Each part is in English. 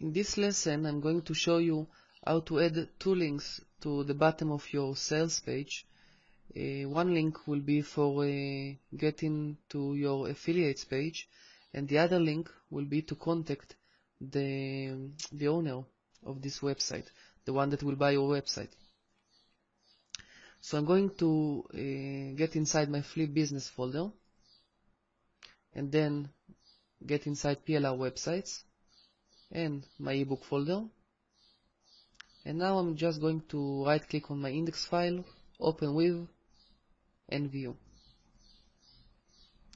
In this lesson I'm going to show you how to add two links to the bottom of your sales page. Uh, one link will be for uh, getting to your affiliates page and the other link will be to contact the, the owner of this website, the one that will buy your website. So I'm going to uh, get inside my Flip Business folder and then get inside PLR websites and my ebook folder. And now I'm just going to right click on my index file open with and view.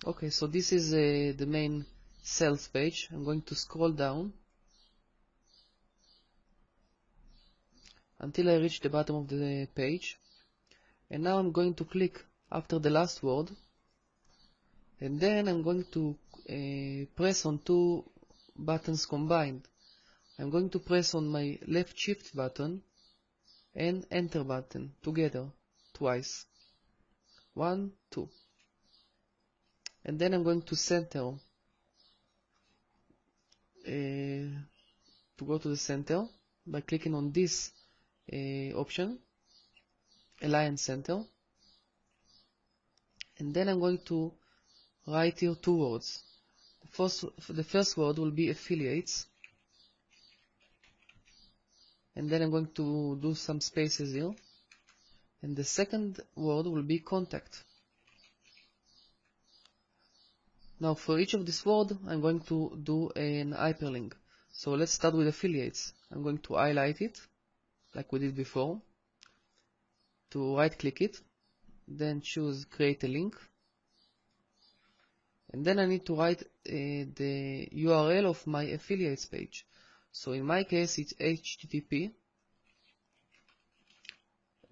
Okay so this is uh, the main sales page. I'm going to scroll down until I reach the bottom of the page. And now I'm going to click after the last word. And then I'm going to uh, press on two buttons combined. I'm going to press on my left shift button and enter button together twice. One, two. And then I'm going to center uh, to go to the center by clicking on this uh, option, align center. And then I'm going to write here two words. First, the first word will be affiliates. And then I'm going to do some spaces here. And the second word will be contact. Now for each of these words, I'm going to do an hyperlink. So let's start with affiliates. I'm going to highlight it, like we did before, to right click it, then choose create a link, and then I need to write uh, the URL of my affiliates page. So in my case it's http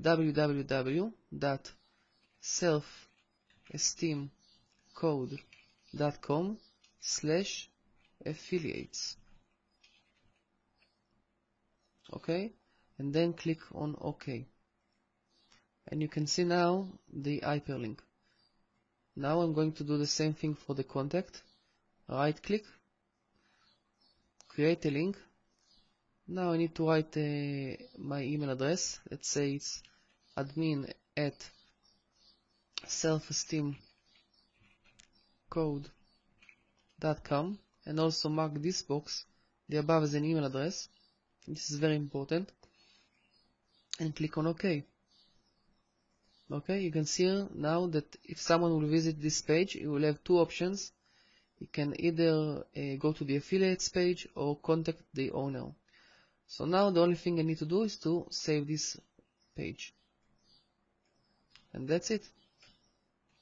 www.selfesteemcode.com slash affiliates. Okay? And then click on OK. And you can see now the hyperlink now I'm going to do the same thing for the contact. Right click, create a link. Now I need to write uh, my email address. Let's say it's admin at selfesteemcode.com and also mark this box, the above as an email address. This is very important. And click on OK. Okay, you can see now that if someone will visit this page, he will have two options. you can either uh, go to the affiliates page or contact the owner. So now the only thing I need to do is to save this page. And that's it.